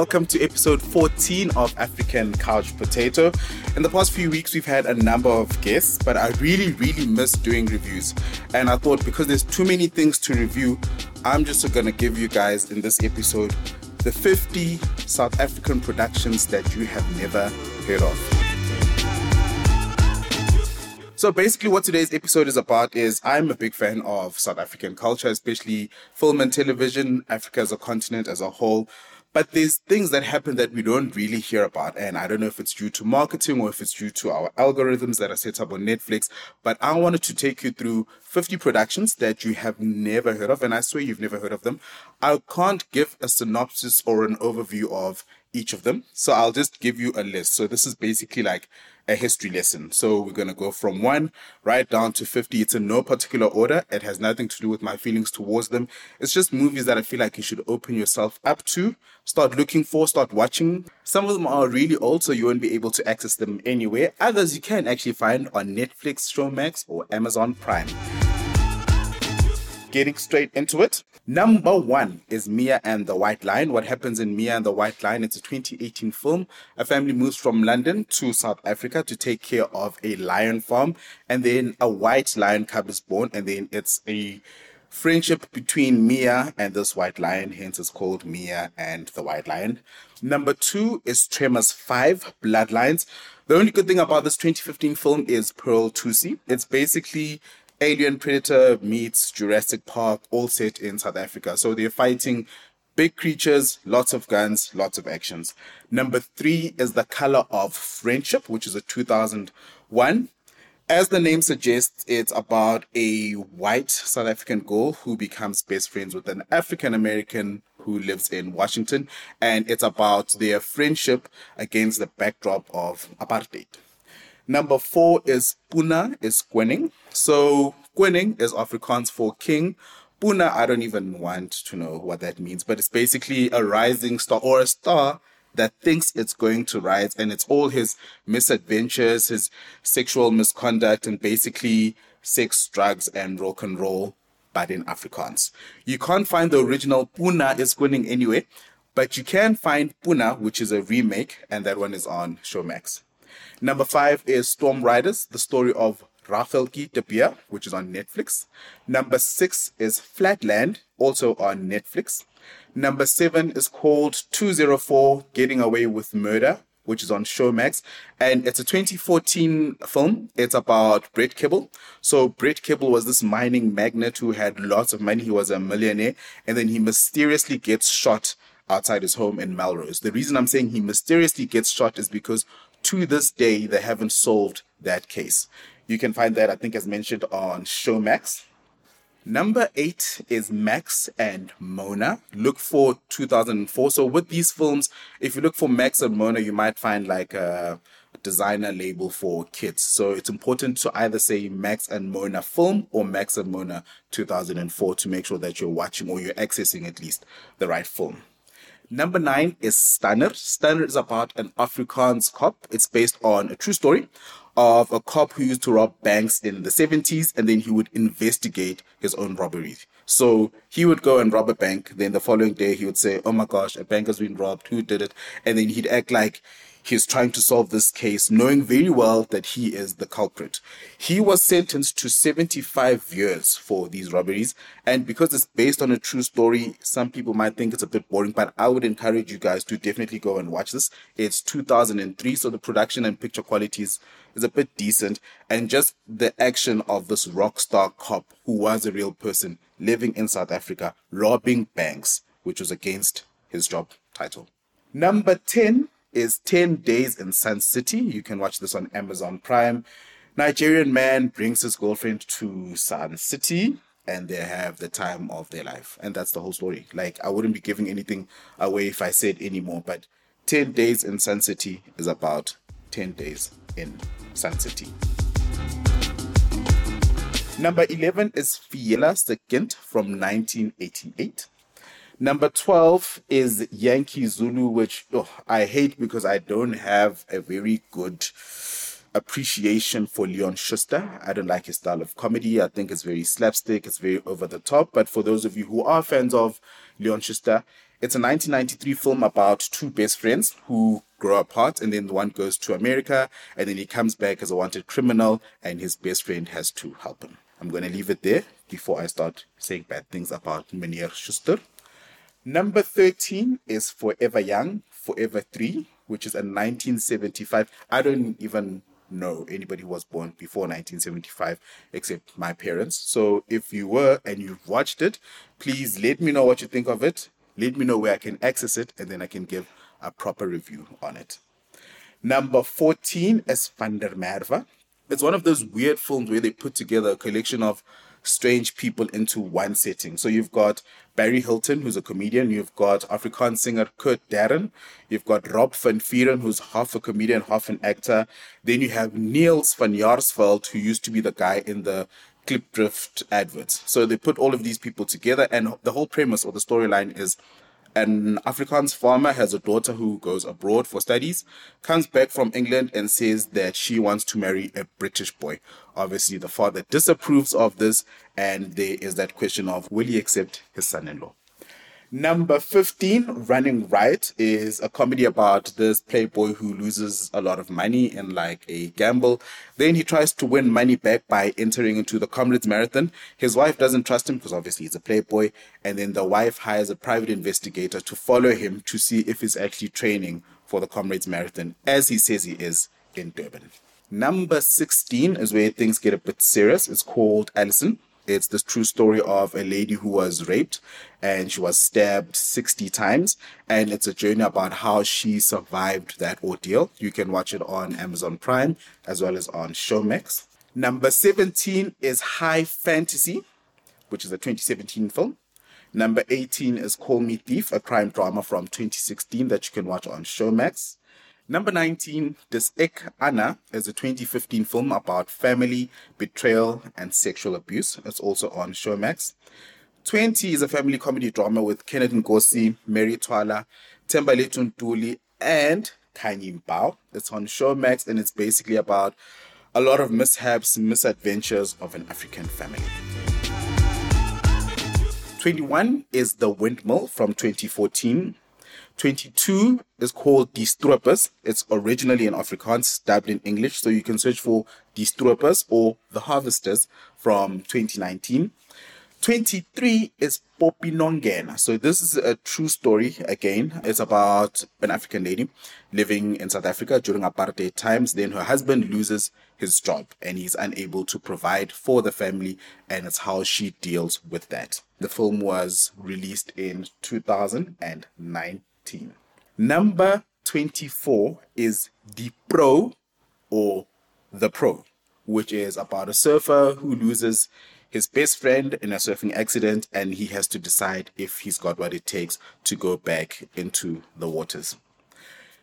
welcome to episode 14 of African Couch Potato. In the past few weeks, we've had a number of guests, but I really, really miss doing reviews. And I thought because there's too many things to review, I'm just gonna give you guys in this episode the 50 South African productions that you have never heard of. So basically, what today's episode is about is I'm a big fan of South African culture, especially film and television, Africa as a continent as a whole. But there's things that happen that we don't really hear about. And I don't know if it's due to marketing or if it's due to our algorithms that are set up on Netflix. But I wanted to take you through 50 productions that you have never heard of. And I swear you've never heard of them. I can't give a synopsis or an overview of each of them. So I'll just give you a list. So this is basically like a history lesson. So we're going to go from one right down to 50. It's in no particular order. It has nothing to do with my feelings towards them. It's just movies that I feel like you should open yourself up to, start looking for, start watching. Some of them are really old, so you won't be able to access them anywhere. Others you can actually find on Netflix, Showmax, or Amazon Prime getting straight into it. Number one is Mia and the White Lion. What happens in Mia and the White Lion? It's a 2018 film. A family moves from London to South Africa to take care of a lion farm, and then a white lion cub is born, and then it's a friendship between Mia and this white lion, hence it's called Mia and the White Lion. Number two is Tremors 5 Bloodlines. The only good thing about this 2015 film is Pearl Thusi. It's basically Alien Predator meets Jurassic Park, all set in South Africa. So they're fighting big creatures, lots of guns, lots of actions. Number three is The Color of Friendship, which is a 2001. As the name suggests, it's about a white South African girl who becomes best friends with an African American who lives in Washington. And it's about their friendship against the backdrop of apartheid. Number four is Poena is Koning. So Koning is Afrikaans for king. Poena, I don't even want to know what that means, but it's basically a rising star or a star that thinks it's going to rise and it's all his misadventures, his sexual misconduct and basically sex, drugs and rock and roll, but in Afrikaans. You can't find the original Poena is Koning anyway, but you can find Poena, which is a remake, and that one is on Showmax. Number five is Storm Riders, the story of de Beer, which is on Netflix. Number six is Flatland, also on Netflix. Number seven is called 204 Getting Away with Murder, which is on Showmax. And it's a 2014 film. It's about Brett Kebble. So Brett Kebble was this mining magnate who had lots of money. He was a millionaire. And then he mysteriously gets shot outside his home in Melrose. The reason I'm saying he mysteriously gets shot is because to this day, they haven't solved that case. You can find that, I think, as mentioned on Showmax. Number eight is Max and Mona. Look for 2004. So with these films, if you look for Max and Mona, you might find like a designer label for kids. So it's important to either say Max and Mona film or Max and Mona 2004 to make sure that you're watching or you're accessing at least the right film. Number nine is Stander. Stander is about an Afrikaans cop. It's based on a true story of a cop who used to rob banks in the 70s and then he would investigate his own robberies. So he would go and rob a bank. Then the following day he would say, Oh my gosh, a bank has been robbed. Who did it? And then he'd act like He's trying to solve this case, knowing very well that he is the culprit. He was sentenced to 75 years for these robberies. And because it's based on a true story, some people might think it's a bit boring, but I would encourage you guys to definitely go and watch this. It's 2003, so the production and picture quality is, is a bit decent. And just the action of this rock star cop who was a real person living in South Africa, robbing banks, which was against his job title. Number 10 is 10 Days in Sun City. You can watch this on Amazon Prime. Nigerian man brings his girlfriend to Sun City and they have the time of their life. And that's the whole story. Like, I wouldn't be giving anything away if I said any more, but 10 Days in Sun City is about 10 days in Sun City. Number 11 is Fiela se Kind from 1988. Number 12 is Yankee Zulu, which oh, I hate because I don't have a very good appreciation for Leon Schuster. I don't like his style of comedy. I think it's very slapstick, it's very over the top. But for those of you who are fans of Leon Schuster, It's a 1993 film about two best friends who grow apart, and then one goes to America, and then he comes back as a wanted criminal, and his best friend has to help him. I'm going to leave it there before I start saying bad things about Meneer Schuster. Number 13 is Forever Young, Forever Free, which is a 1975. I don't even know anybody who was born before 1975 except my parents. So if you were and you've watched it, please let me know what you think of it. Let me know where I can access it, and then I can give a proper review on it. Number 14 is Van der Merwe. It's one of those weird films where they put together a collection of strange people into one setting. So you've got Barry Hilton, who's a comedian. You've got Afrikaans singer Kurt Darren. You've got Rob van Vuuren, who's half a comedian, half an actor. Then you have Neels van Jaarsveld, who used to be the guy in the Klipdrift adverts. So they put all of these people together, and the whole premise or the storyline is an Afrikaans farmer has a daughter who goes abroad for studies, comes back from England and says that she wants to marry a British boy. Obviously, the father disapproves of this, and there is that question of will he accept his son in law? Number 15, Running Riot, is a comedy about this playboy who loses a lot of money in like a gamble. Then he tries to win money back by entering into the Comrades Marathon. His wife doesn't trust him because obviously he's a playboy. And then the wife hires a private investigator to follow him to see if he's actually training for the Comrades Marathon, as he says he is in Durban. Number 16 is where things get a bit serious. It's called Alison. It's this true story of a lady who was raped and she was stabbed 60 times. And it's a journey about how she survived that ordeal. You can watch it on Amazon Prime as well as on Showmax. Number 17 is High Fantasy, which is a 2017 film. Number 18 is Call Me Thief, a crime drama from 2016 that you can watch on Showmax. Number 19, Dis Ek Anna is a 2015 film about family, betrayal, and sexual abuse. It's also on Showmax. 20 is a family comedy drama with Kenneth Nkosi, Mary Twala, Thembalethu Ntuli, and Khanyi Mbau. It's on Showmax and it's basically about a lot of mishaps, misadventures of an African family. 21 is The Windmill from 2014. 22 is called Die Stropers. It's originally in Afrikaans, dubbed in English. So you can search for Die Stropers or The Harvesters from 2019. 23 is Poppie Nongena. So this is a true story again. It's about an African lady living in South Africa during apartheid times. Then her husband loses his job and he's unable to provide for the family and it's how she deals with that. The film was released in 2009. Number 24 is the Pro or the Pro, which is about a surfer who loses his best friend in a surfing accident and he has to decide if he's got what it takes to go back into the waters.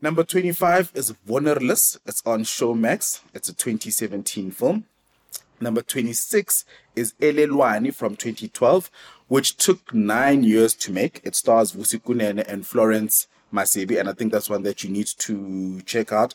Number 25 is Wonderlus. It's on Showmax. It's a 2017 film. Number 26 is Elelwani from 2012, which took nine years to make. It stars Vusi Kunene and Florence Masebe, and I think that's one that you need to check out.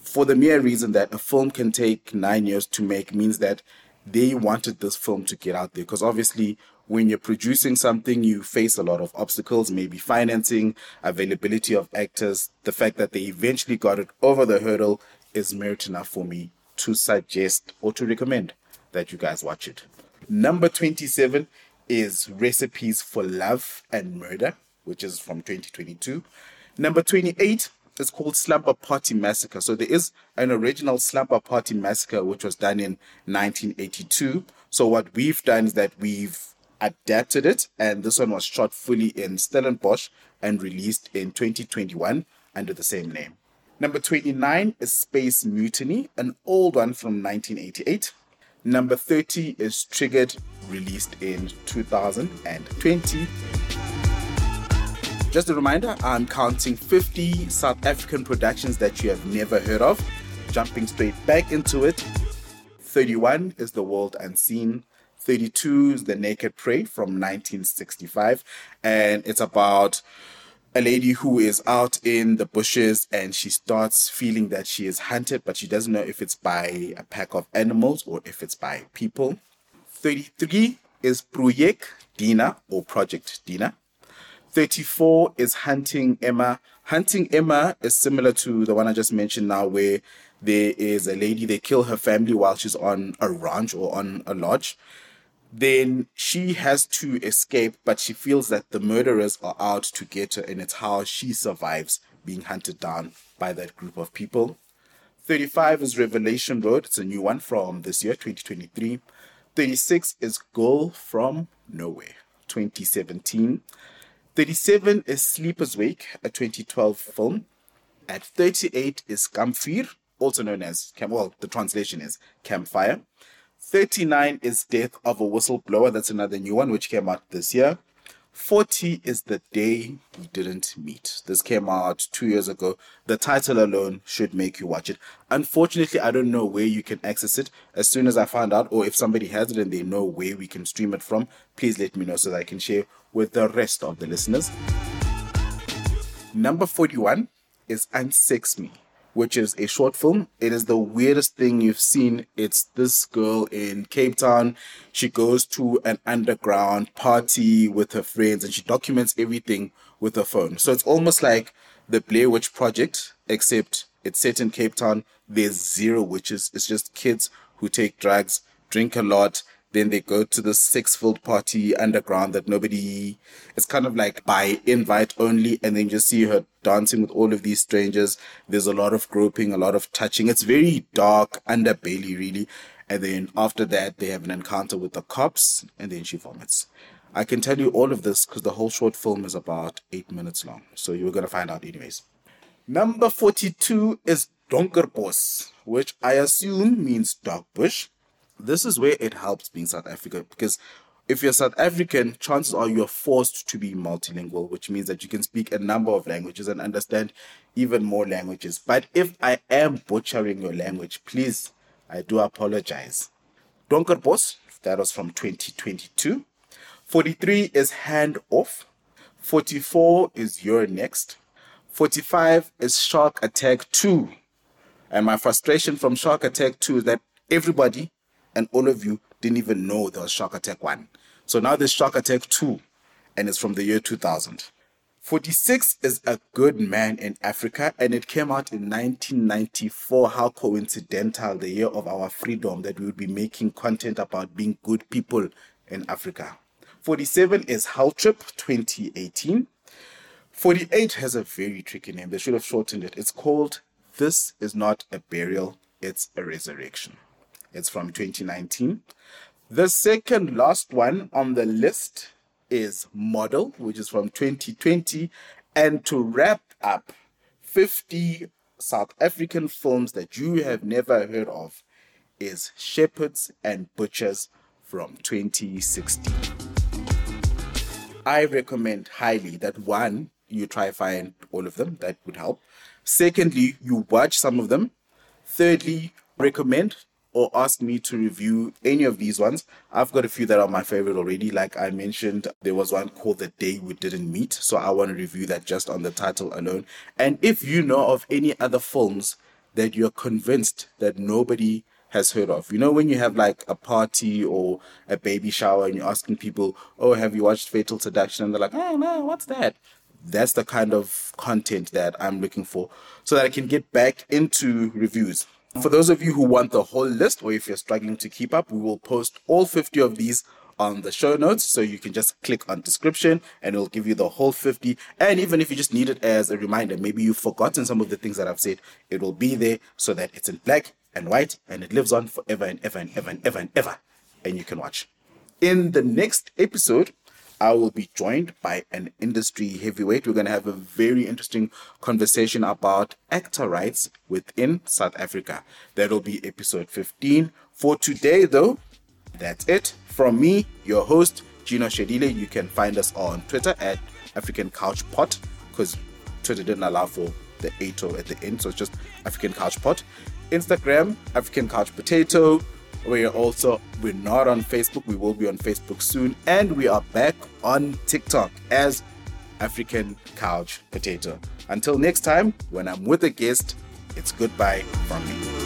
For the mere reason that a film can take nine years to make means that they wanted this film to get out there. Because obviously, when you're producing something, you face a lot of obstacles, maybe financing, availability of actors. The fact that they eventually got it over the hurdle is merit enough for me to suggest or to recommend that you guys watch it. Number 27 is Recipes for Love and Murder, which is from 2022. Number 28 is called Slumber Party Massacre. So there is an original Slumber Party Massacre which was done in 1982. So what we've done is that we've adapted it, and this one was shot fully in Stellenbosch and released in 2021 under the same name. Number 29 is Space Mutiny, an old one from 1988. Number 30 is Triggered, released in 2020. Just a reminder, I'm counting 50 South African productions that you have never heard of. Jumping straight back into it. 31 is The World Unseen. 32 is The Naked Prey from 1965. And it's about a lady who is out in the bushes and she starts feeling that she is hunted, but she doesn't know if it's by a pack of animals or if it's by people. 33 is Projek Dina or Project Dina. 34 is Hunting Emma. Hunting Emma is similar to the one I just mentioned now, where there is a lady, they kill her family while she's on a ranch or on a lodge. Then she has to escape, but she feels that the murderers are out to get her, and it's how she survives being hunted down by that group of people. 35 is Revelation Road. It's a new one from this year, 2023. 36 is Girl from Nowhere, 2017. 37 is Sleeper's Wake, a 2012 film. At 38 is Kampvuur, also known as, well, the translation is Campfire. 39 is Death of a Whistleblower. That's another new one which came out this year. 40 is The Day We Didn't Meet. This came out two years ago. The title alone should make you watch it. Unfortunately, I don't know where you can access it. As soon as I find out, or if somebody has it and they know where we can stream it from, please let me know so that I can share with the rest of the listeners. Number 41 is Unsex Me which is a short film. It is the weirdest thing you've seen. It's this girl in Cape Town. She goes to an underground party with her friends and she documents everything with her phone. So it's almost like the Blair Witch Project, except it's set in Cape Town. There's zero witches. It's just kids who take drugs, drink a lot, then they go to the sex filled party underground that nobody, it's kind of like by invite only. And then you just see her dancing with all of these strangers. There's a lot of groping, a lot of touching. It's very dark, underbelly, really. And then after that, they have an encounter with the cops and then she vomits. I can tell you all of this because the whole short film is about eight minutes long. So you're going to find out anyways. Number 42 is Donkerbos, which I assume means dark bush this is where it helps being South African because if you're South African, chances are you're forced to be multilingual, which means that you can speak a number of languages and understand even more languages. But if I am butchering your language, please, I do apologize. Donkerbos, that was from 2022. 43 is hand off. 44 is you're next. 45 is Shark Attack 2. And my frustration from Shark Attack 2 is that everybody and all of you didn't even know there was Shark Attack 1. So now there's Shark Attack 2, and it's from the year 2000. 46 is A Good Man in Africa, and it came out in 1994. How coincidental, the year of our freedom, that we would be making content about being good people in Africa. 47 is Hell Trip 2018. 48 has a very tricky name. They should have shortened it. It's called This Is Not a Burial, It's a Resurrection. It's from 2019. The second last one on the list is Model, which is from 2020. And to wrap up 50 South African films that you have never heard of is Shepherds and Butchers from 2016. I recommend highly that one, you try find all of them, that would help. Secondly, you watch some of them. Thirdly, recommend or ask me to review any of these ones, I've got a few that are my favorite already. Like I mentioned, there was one called The Day We Didn't Meet. So I want to review that just on the title alone. And if you know of any other films that you're convinced that nobody has heard of. You know, when you have like a party or a baby shower and you're asking people, Oh, have you watched Fatal Seduction? And they're like, Oh, no, what's that? That's the kind of content that I'm looking for so that I can get back into reviews. For those of you who want the whole list, or if you're struggling to keep up, we will post all 50 of these on the show notes. So you can just click on description and it'll give you the whole 50. And even if you just need it as a reminder, maybe you've forgotten some of the things that I've said, it will be there so that it's in black and white and it lives on forever and ever and ever and ever and ever. And you can watch. In the next episode, I will be joined by an industry heavyweight. We're going to have a very interesting conversation about actor rights within South Africa. That'll be episode 15. For today, though, that's it. From me, your host, Gino Shedile. You can find us on Twitter at African Couch Pot because Twitter didn't allow for the ATO oh at the end, so it's just African Couch Pot. Instagram, African Couch Potato. We're also we're not on Facebook. We will be on Facebook soon, and we are back on TikTok as African Couch Potato. Until next time, when I'm with a guest, it's goodbye from me.